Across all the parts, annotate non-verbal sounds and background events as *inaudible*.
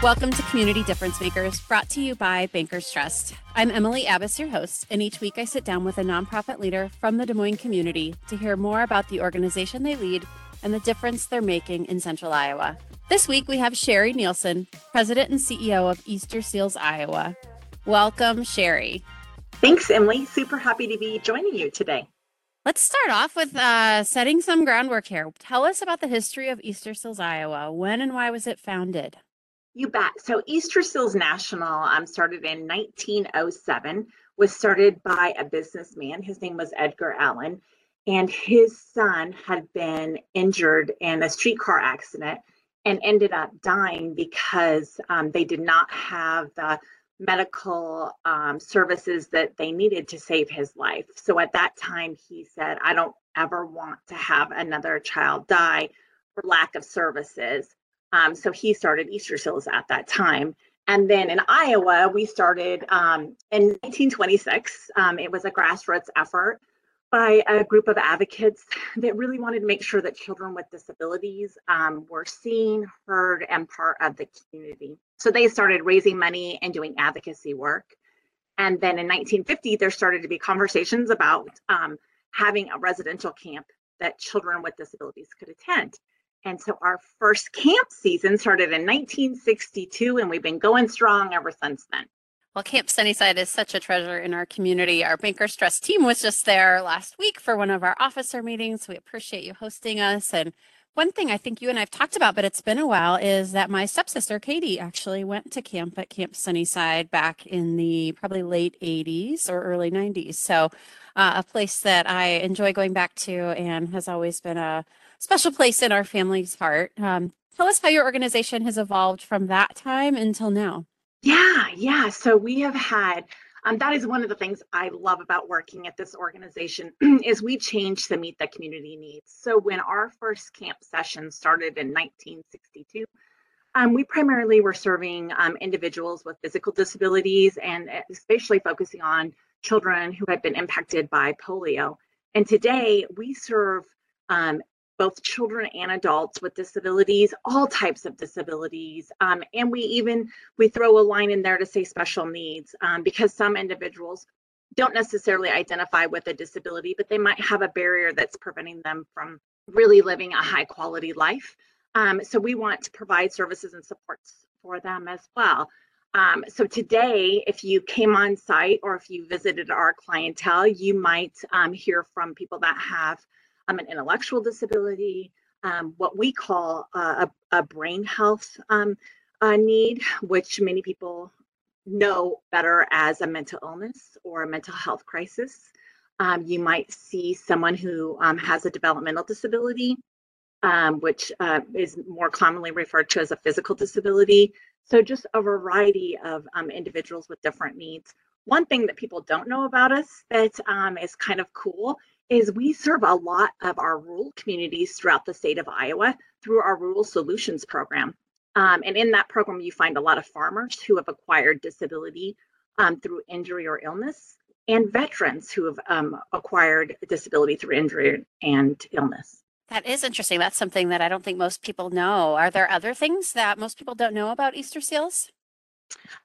Welcome to Community Difference Makers, brought to you by Bankers Trust. I'm Emily Abbas, your host, and each week I sit down with a nonprofit leader from the Des Moines community to hear more about the organization they lead and the difference they're making in central Iowa. This week we have Sherri Nielsen, President and CEO of Easterseals Iowa. Welcome, Sherri. Thanks, Emily. Super happy to be joining you today. Let's start off with uh, setting some groundwork here. Tell us about the history of Easterseals Iowa. When and why was it founded? You bet. So Easterseals National um, started in 1907, was started by a businessman. His name was Edgar Allen, and his son had been injured in a streetcar accident and ended up dying because um, they did not have the medical um, services that they needed to save his life. So at that time, he said, I don't ever want to have another child die for lack of services. Um, so he started Easterseals at that time. And then in Iowa, we started um, in 1926. Um, it was a grassroots effort by a group of advocates that really wanted to make sure that children with disabilities um, were seen, heard, and part of the community. So they started raising money and doing advocacy work. And then in 1950, there started to be conversations about um, having a residential camp that children with disabilities could attend. And so our first camp season started in 1962, and we've been going strong ever since then. Well, Camp Sunnyside is such a treasure in our community. Our Bankers Trust team was just there last week for one of our officer meetings. We appreciate you hosting us. And one thing I think you and I've talked about, but it's been a while, is that my stepsister Katie actually went to camp at Camp Sunnyside back in the probably late 80s or early 90s. So, uh, a place that I enjoy going back to and has always been a special place in our family's heart. Um, tell us how your organization has evolved from that time until now. Yeah, yeah. So we have had um, that is one of the things I love about working at this organization *clears throat* is we change to meet the community needs. So when our first camp session started in 1962, um, we primarily were serving um, individuals with physical disabilities and especially focusing on children who had been impacted by polio. And today we serve um, both children and adults with disabilities, all types of disabilities. Um, and we even, we throw a line in there to say special needs um, because some individuals don't necessarily identify with a disability, but they might have a barrier that's preventing them from really living a high quality life. Um, so we want to provide services and supports for them as well. Um, so today, if you came on site or if you visited our clientele, you might um, hear from people that have um, an intellectual disability, um, what we call uh, a, a, brain health um, uh, need, which many people know better as a mental illness or a mental health crisis. Um, you might see someone who um, has a developmental disability, um, which uh, is more commonly referred to as a physical disability. So, just a variety of individuals with different needs. One thing that people don't know about us that is kind of cool is we serve a lot of our rural communities throughout the state of Iowa through our Rural Solutions Program. Um, and in that program, you find a lot of farmers who have acquired disability um, through injury or illness, and veterans who have um, acquired disability through injury and illness. That is interesting. That's something that I don't think most people know. Are there other things that most people don't know about Easterseals?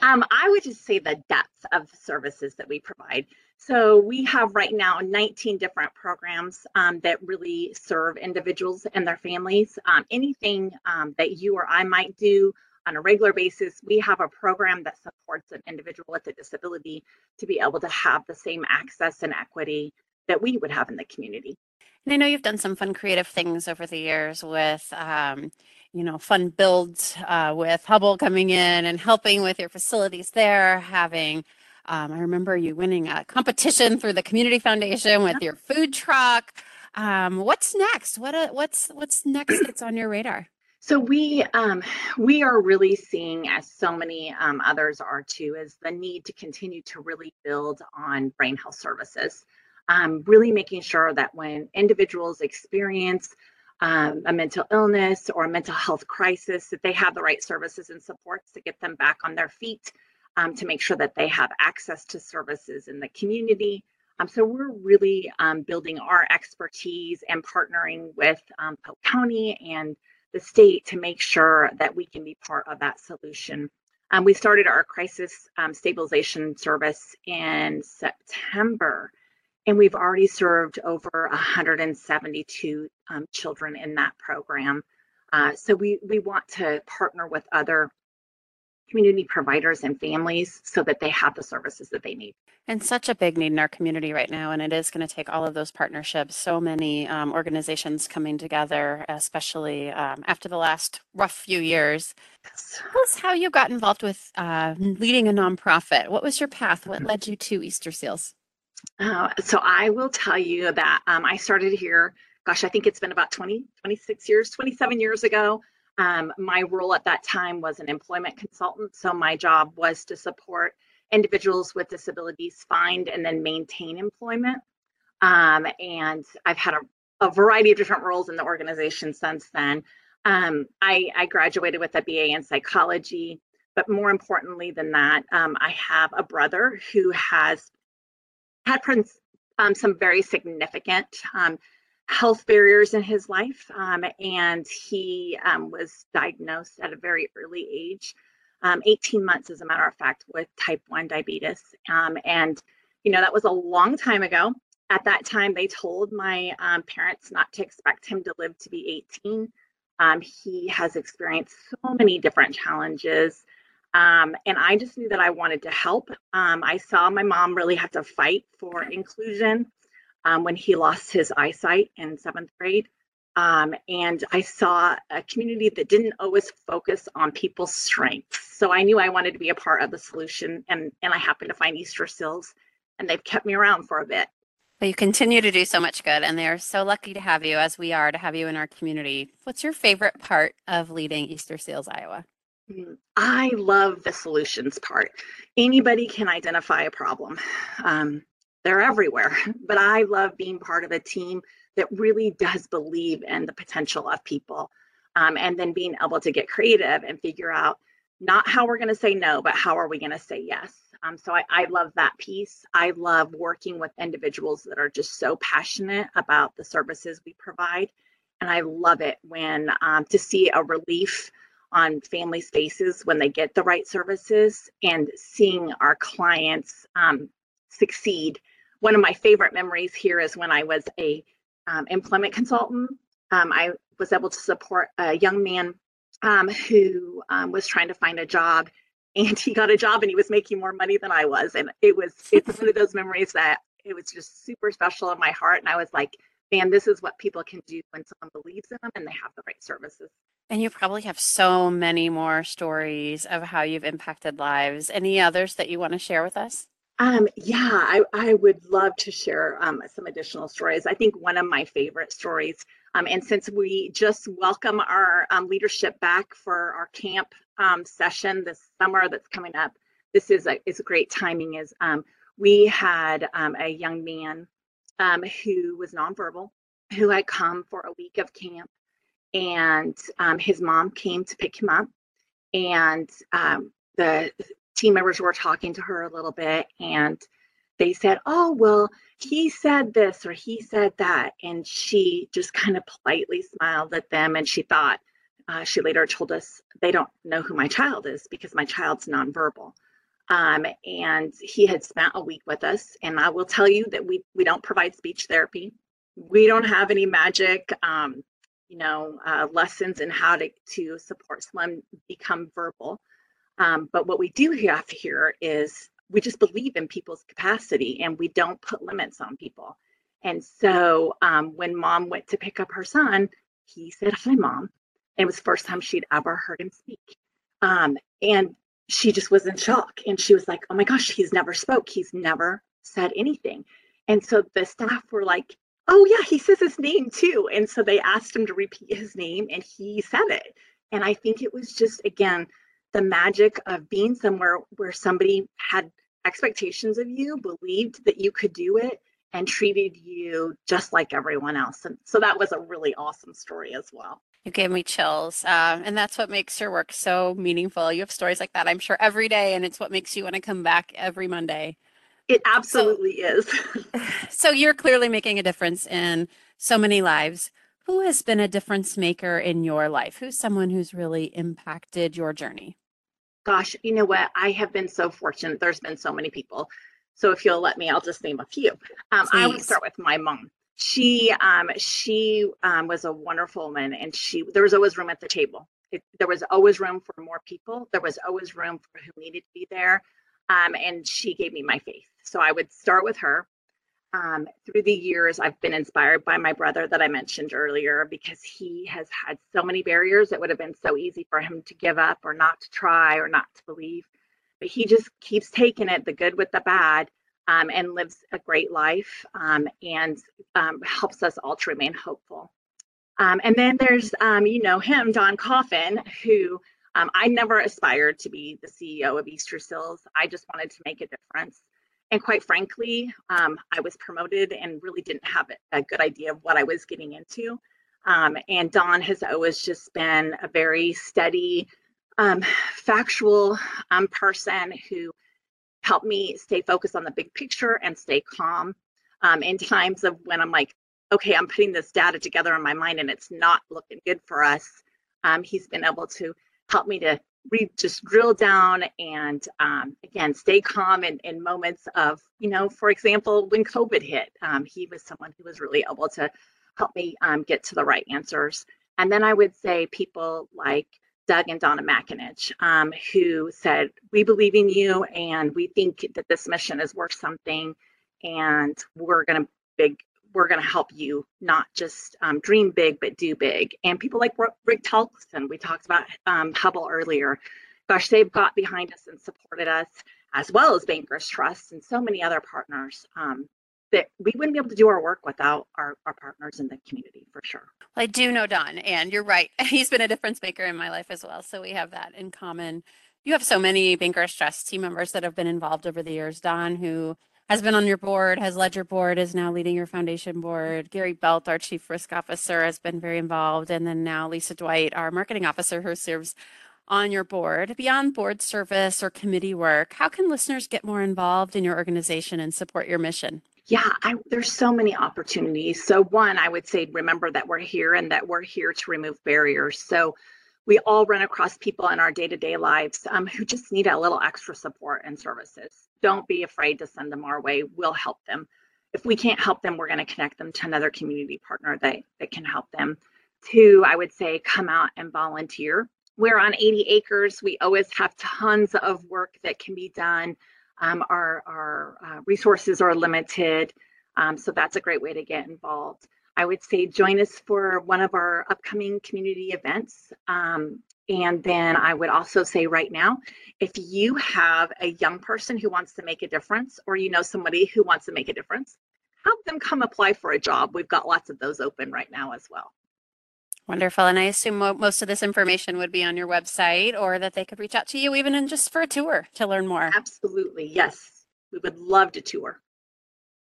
Um, I would just say the depth of services that we provide. So we have right now 19 different programs um, that really serve individuals and their families. Um, anything um, that you or I might do on a regular basis, we have a program that supports an individual with a disability to be able to have the same access and equity that we would have in the community. And I know you've done some fun creative things over the years with, um, you know, fun builds uh, with Hubbell coming in and helping with your facilities there, having um, I remember you winning a competition through the community foundation with your food truck. Um, what's next? What uh, what's what's next that's on your radar? So we um, we are really seeing, as so many um, others are too, is the need to continue to really build on brain health services. Um, really making sure that when individuals experience um, a mental illness or a mental health crisis, that they have the right services and supports to get them back on their feet um, to make sure that they have access to services in the community. Um, so we're really um, building our expertise and partnering with um, Polk County and the state to make sure that we can be part of that solution. Um, we started our crisis um, stabilization service in September, and we've already served over 172 um, children in that program. Uh, so we, we want to partner with other community providers and families so that they have the services that they need. And such a big need in our community right now. And it is going to take all of those partnerships. So many um, organizations coming together, especially um, after the last rough few years. Tell us how you got involved with uh, leading a nonprofit. What was your path? What led you to Easterseals? Uh, so I will tell you that um, I started here, gosh, I think it's been about 20, 26 years, 27 years ago. Um, my role at that time was an employment consultant. So my job was to support individuals with disabilities find and then maintain employment. Um, and I've had a, a, variety of different roles in the organization since then. Um, I, I, graduated with a BA in psychology, but more importantly than that, um, I have a brother who has had um, some very significant um, health barriers in his life, um, and he um, was diagnosed at a very early age, um, 18 months, as a matter of fact, with type 1 diabetes. Um, and, you know, that was a long time ago. At that time, they told my um, parents not to expect him to live to be 18. Um, he has experienced so many different challenges. and I just knew that I wanted to help. I saw my mom really have to fight for inclusion um, when he lost his eyesight in seventh grade. Um, and I saw a community that didn't always focus on people's strengths. So I knew I wanted to be a part of the solution, and and I happened to find Easterseals, and they've kept me around for a bit. But you continue to do so much good, and they're so lucky to have you, as we are to have you in our community. What's your favorite part of leading Easterseals Iowa? Mm, I love the solutions part. Anybody can identify a problem. Um, they're everywhere. But I love being part of a team that really does believe in the potential of people. Um, and then being able to get creative and figure out not how we're going to say no, but how are we going to say yes. Um, so I, I love that piece. I love working with individuals that are just so passionate about the services we provide. And I love it when um, to see a relief on families' faces when they get the right services and seeing our clients um, succeed one of my favorite memories here is when I was a um, employment consultant. Um, I was able to support a young man um, who um, was trying to find a job, and he got a job, and he was making more money than I was, and it was it's one of those memories that it was just super special in my heart, and I was like, man, this is what people can do when someone believes in them and they have the right services. And you probably have so many more stories of how you've impacted lives. Any others that you want to share with us? Um, yeah, I, I would love to share um, some additional stories. I think one of my favorite stories, um, and since we just welcome our um, leadership back for our camp um, session this summer that's coming up, this is a, is a great timing. Is um, we had a young man who was nonverbal, who had come for a week of camp, and his mom came to pick him up, and the team members were talking to her a little bit and they said, Oh, well, he said this or he said that. And she just kind of politely smiled at them and she thought, uh, she later told us, they don't know who my child is because my child's nonverbal. Um, and he had spent a week with us. And I will tell you that we, we don't provide speech therapy. We don't have any magic, um, you know, uh, lessons in how to, to support someone become verbal. Um, but what we do have here is we just believe in people's capacity and we don't put limits on people. And so um, when mom went to pick up her son, he said, Hi, mom. And it was the first time she'd ever heard him speak. Um, and she just was in shock. And she was like, Oh my gosh, he's never spoke. He's never said anything. And so the staff were like, Oh, yeah, he says his name too. And so they asked him to repeat his name and he said it. And I think it was just, again, the magic of being somewhere where somebody had expectations of you, believed that you could do it, and treated you just like everyone else. And so that was a really awesome story as well. You gave me chills. Uh, and that's what makes your work so meaningful. You have stories like that, I'm sure, every day. And it's what makes you want to come back every Monday. It absolutely so, is. *laughs* so you're clearly making a difference in so many lives. Who has been a difference maker in your life? Who's someone who's really impacted your journey? Gosh, you know what? I have been so fortunate. There's been so many people. So if you'll let me, I'll just name a few. Um, I would start with my mom. She um, she um, was a wonderful woman, and she there was always room at the table. It, there was always room for more people. There was always room for who needed to be there, um, and she gave me my faith. So I would start with her. Um, through the years, I've been inspired by my brother that I mentioned earlier because he has had so many barriers. It would have been so easy for him to give up or not to try or not to believe. But he just keeps taking it, the good with the bad, um, and lives a great life um, and um, helps us all to remain hopeful. Um, and then there's, um, you know, him, Don Coffin, who I never aspired to be the CEO of Easterseals. I just wanted to make a difference. And quite frankly, um, I was promoted and really didn't have a good idea of what I was getting into. Um, and Don has always just been a very steady, um, factual um, person who helped me stay focused on the big picture and stay calm um, in times of when I'm like, okay, I'm putting this data together in my mind and it's not looking good for us. Um, he's been able to help me to re- just drill down and um, again stay calm in, in moments of you know for example when covid hit um, he was someone who was really able to help me um, get to the right answers. And then i would say people like doug and donna McAninch um, who said we believe in you and we think that this mission is worth something and we're going to big we're going to help you not just um, dream big, but do big. And people like Rick Tollakson, we talked about um, Hubbell earlier. Gosh, they've got behind us and supported us, as well as Bankers Trust and so many other partners um, that we wouldn't be able to do our work without our, our partners in the community for sure. I do know Don, and you're right. *laughs* He's been a difference maker in my life as well. So we have that in common. You have so many Bankers Trust team members that have been involved over the years. Don, who has been on your board, has led your board, is now leading your foundation board. Gary Belt, our chief risk officer, has been very involved. And then now Lisa Dwight, our marketing officer, who serves on your board. Beyond board service or committee work, how can listeners get more involved in your organization and support your mission? Yeah, I, there's so many opportunities. So one, I would say, remember that we're here and that we're here to remove barriers. So we all run across people in our day-to-day lives um, who just need a little extra support and services. Don't be afraid to send them our way. We'll help them. If we can't help them, we're going to connect them to another community partner that, that can help them. Two, I would say come out and volunteer. We're on 80 acres. We always have tons of work that can be done. Um, our our uh, resources are limited. Um, so that's a great way to get involved. I would say join us for one of our upcoming community events. Um, and then I would also say right now, if you have a young person who wants to make a difference, or you know somebody who wants to make a difference, have them come apply for a job. We've got lots of those open right now as well. Wonderful. And I assume mo- most of this information would be on your website or that they could reach out to you even in just for a tour to learn more. Absolutely. Yes. We would love to tour.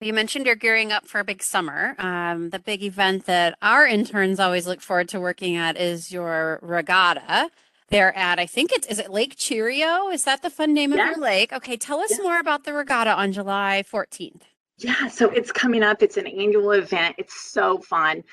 You mentioned you're gearing up for a big summer. Um, the big event that our interns always look forward to working at is your regatta. They're at, I think it's, is it Lake Cheerio? Is that the fun name of your lake? Okay, tell us Yes. more about the regatta on July 14th. Yeah, so it's coming up. It's an annual event. It's so fun.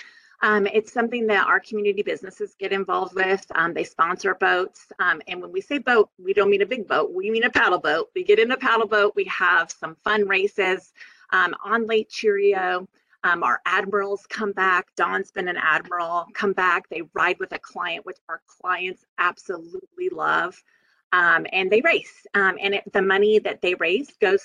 Um, it's something that our community businesses get involved with. Um, they sponsor boats. Um, and when we say boat, we don't mean a big boat, we mean a paddle boat. We get in a paddle boat, we have some fun races um, on Lake Cheerio. Um, our admirals come back. Don's been an admiral, come back. They ride with a client, which our clients absolutely love. Um, and they race. Um, and it, the money that they raise goes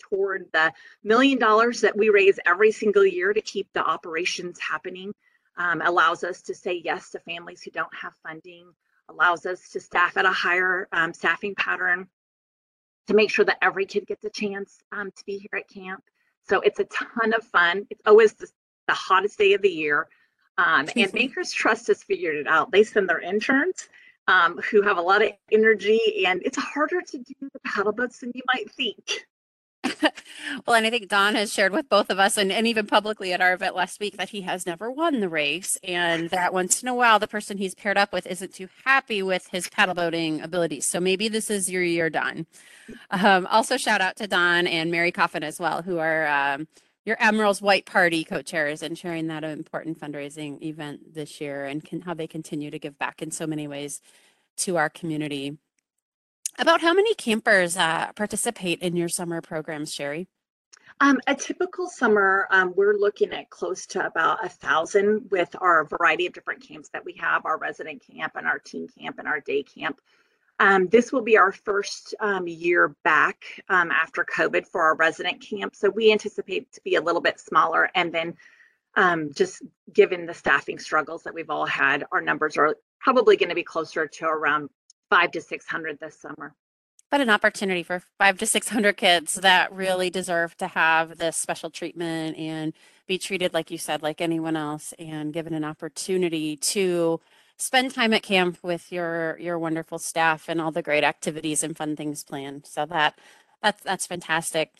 toward the million dollars that we raise every single year to keep the operations happening um, allows us to say yes to families who don't have funding allows us to staff at a higher um, staffing pattern to make sure that every kid gets a chance um, to be here at camp so it's a ton of fun. It's always the, the hottest day of the year. Um, *laughs* and bankers trust has figured it out. They send their interns um, who have a lot of energy and it's harder to do the paddle boats than you might think *laughs* Well, and I think Don has shared with both of us and, and even publicly at our event last week that he has never won the race and that once in a while the person he's paired up with isn't too happy with his paddle boating abilities. So maybe this is your year, Don. Um, also, shout out to Don and Mary Coffin as well, who are um, your Admiral's White Party co-chairs and sharing that important fundraising event this year and can, how they continue to give back in so many ways to our community. About how many campers uh, participate in your summer programs, Sherri? Um, a typical summer, um, we're looking at close to about a thousand with our variety of different camps that we have, our resident camp and our teen camp and our day camp. Um, this will be our first um, year back um, after COVID for our resident camp. So we anticipate to be a little bit smaller. And then um, just given the staffing struggles that we've all had, our numbers are probably going to be closer to around five to 600 this summer. But an opportunity for five to 600 kids that really deserve to have this special treatment and be treated, like you said, like anyone else and given an opportunity to spend time at camp with your your wonderful staff and all the great activities and fun things planned. So that that's that's fantastic.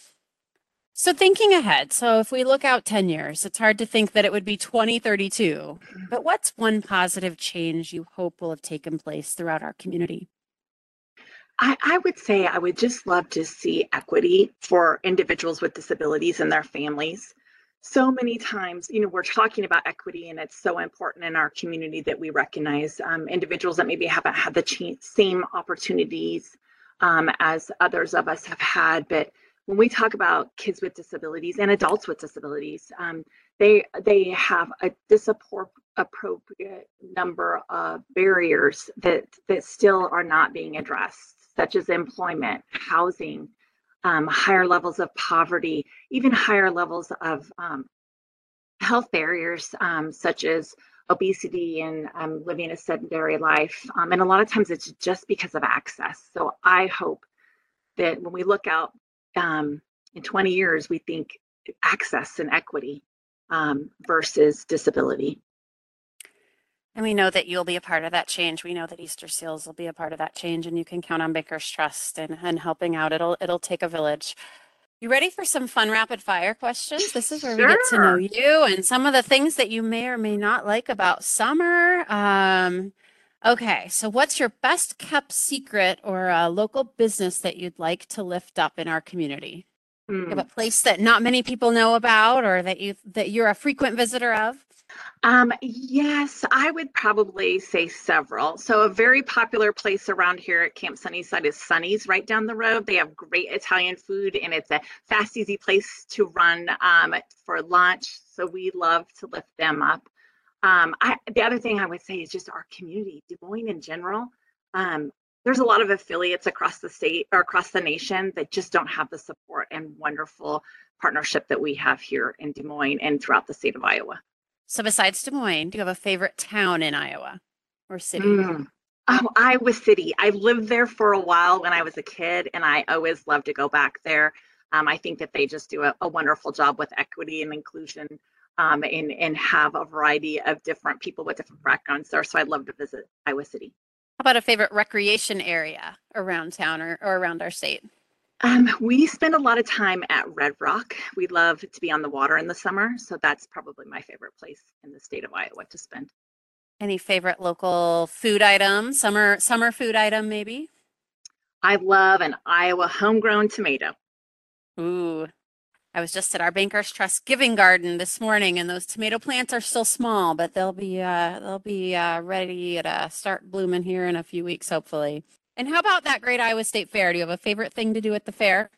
So thinking ahead, so if we look out 10 years, it's hard to think that it would be 2032. But what's one positive change you hope will have taken place throughout our community? I, I would say I would just love to see equity for individuals with disabilities and their families so many times, you know, we're talking about equity and it's so important in our community that we recognize um, individuals that maybe haven't had the ch- same opportunities um, as others of us have had. But when we talk about kids with disabilities and adults with disabilities, um, they they have a disappropriate number of barriers that that still are not being addressed, such as employment, housing, um, higher levels of poverty, even higher levels of um, health barriers, um, such as obesity and um, living a sedentary life. Um, and a lot of times it's just because of access. So I hope that when we look out um, in 20 years, we think access and equity um, versus disability. And we know that you'll be a part of that change. We know that Easterseals will be a part of that change, and you can count on Bankers Trust and, and helping out. It'll it'll take a village. You ready for some fun rapid fire questions? This is where sure. we get to know you and some of the things that you may or may not like about summer. Um, okay, so what's your best kept secret or a local business that you'd like to lift up in our community? Mm. You have a hmm. place that not many people know about, or that you that you're a frequent visitor of. Um, yes, I would probably say several. So, a very popular place around here at Camp Sunnyside is Sunny's right down the road. They have great Italian food and it's a fast, easy place to run um, for lunch. So, we love to lift them up. Um, I, the other thing I would say is just our community, Des Moines in general. Um, there's a lot of affiliates across the state or across the nation that just don't have the support and wonderful partnership that we have here in Des Moines and throughout the state of Iowa. So besides Des Moines, do you have a favorite town in Iowa or city? Mm. Oh, Iowa City. I lived there for a while when I was a kid, and I always love to go back there. Um, I think that they just do a, a, wonderful job with equity and inclusion um, and, and have a variety of different people with different backgrounds there. So I'd love to visit Iowa City. How about a favorite recreation area around town or, or around our state? Um, we spend a lot of time at Red Rock. We love to be on the water in the summer, so that's probably my favorite place in the state of Iowa to spend. Any favorite local food item, summer summer food item maybe? I love an Iowa homegrown tomato. Ooh. I was just at our Bankers Trust Giving Garden this morning, and those tomato plants are still small, but they'll be uh, they'll be uh, ready to start blooming here in a few weeks, hopefully. And how about that great Iowa State Fair? Do you have a favorite thing to do at the fair?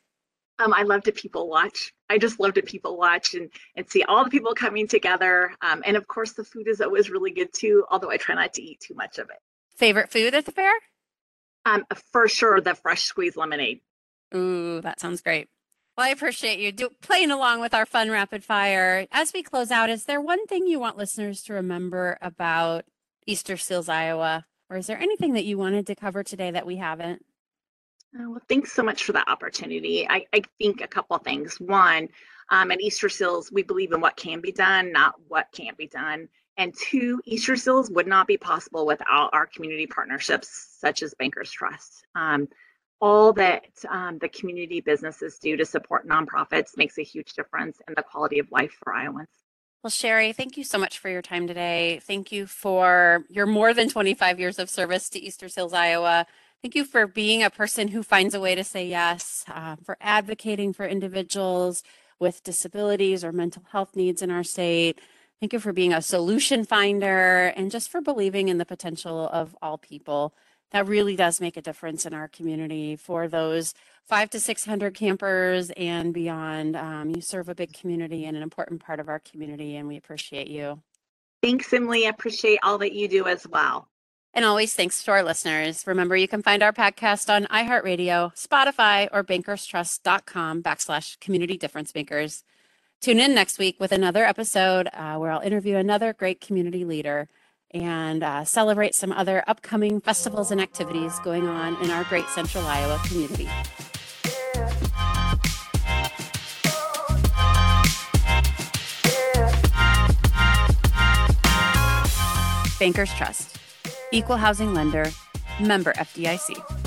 Um, I love to people watch. I just love to people watch and, and see all the people coming together. Um, and of course, the food is always really good too, although I try not to eat too much of it. Favorite food at the fair? Um, for sure, the fresh squeezed lemonade. Ooh, that sounds great. Well, I appreciate you do, playing along with our fun rapid fire. As we close out, is there one thing you want listeners to remember about Easterseals, Iowa or is there anything that you wanted to cover today that we haven't? Oh, well, thanks so much for that opportunity. I, I think a couple things. One, um, at Easterseals, we believe in what can be done, not what can't be done. And two, Easterseals would not be possible without our community partnerships, such as Bankers Trust. Um, all that um, the community businesses do to support nonprofits makes a huge difference in the quality of life for Iowans. Well, Sherri, thank you so much for your time today. Thank you for your more than 25 years of service to Easterseals, Iowa. Thank you for being a person who finds a way to say yes, uh, for advocating for individuals with disabilities or mental health needs in our state. Thank you for being a solution finder and just for believing in the potential of all people. That really does make a difference in our community for those five to 600 campers and beyond. Um, you serve a big community and an important part of our community, and we appreciate you. Thanks, Emily. I appreciate all that you do as well. And always thanks to our listeners. Remember, you can find our podcast on iHeartRadio, Spotify, or bankerstrust.com backslash community difference makers. Tune in next week with another episode uh, where I'll interview another great community leader and uh, celebrate some other upcoming festivals and activities going on in our great Central Iowa community. Bankers Trust, Equal Housing Lender, member FDIC.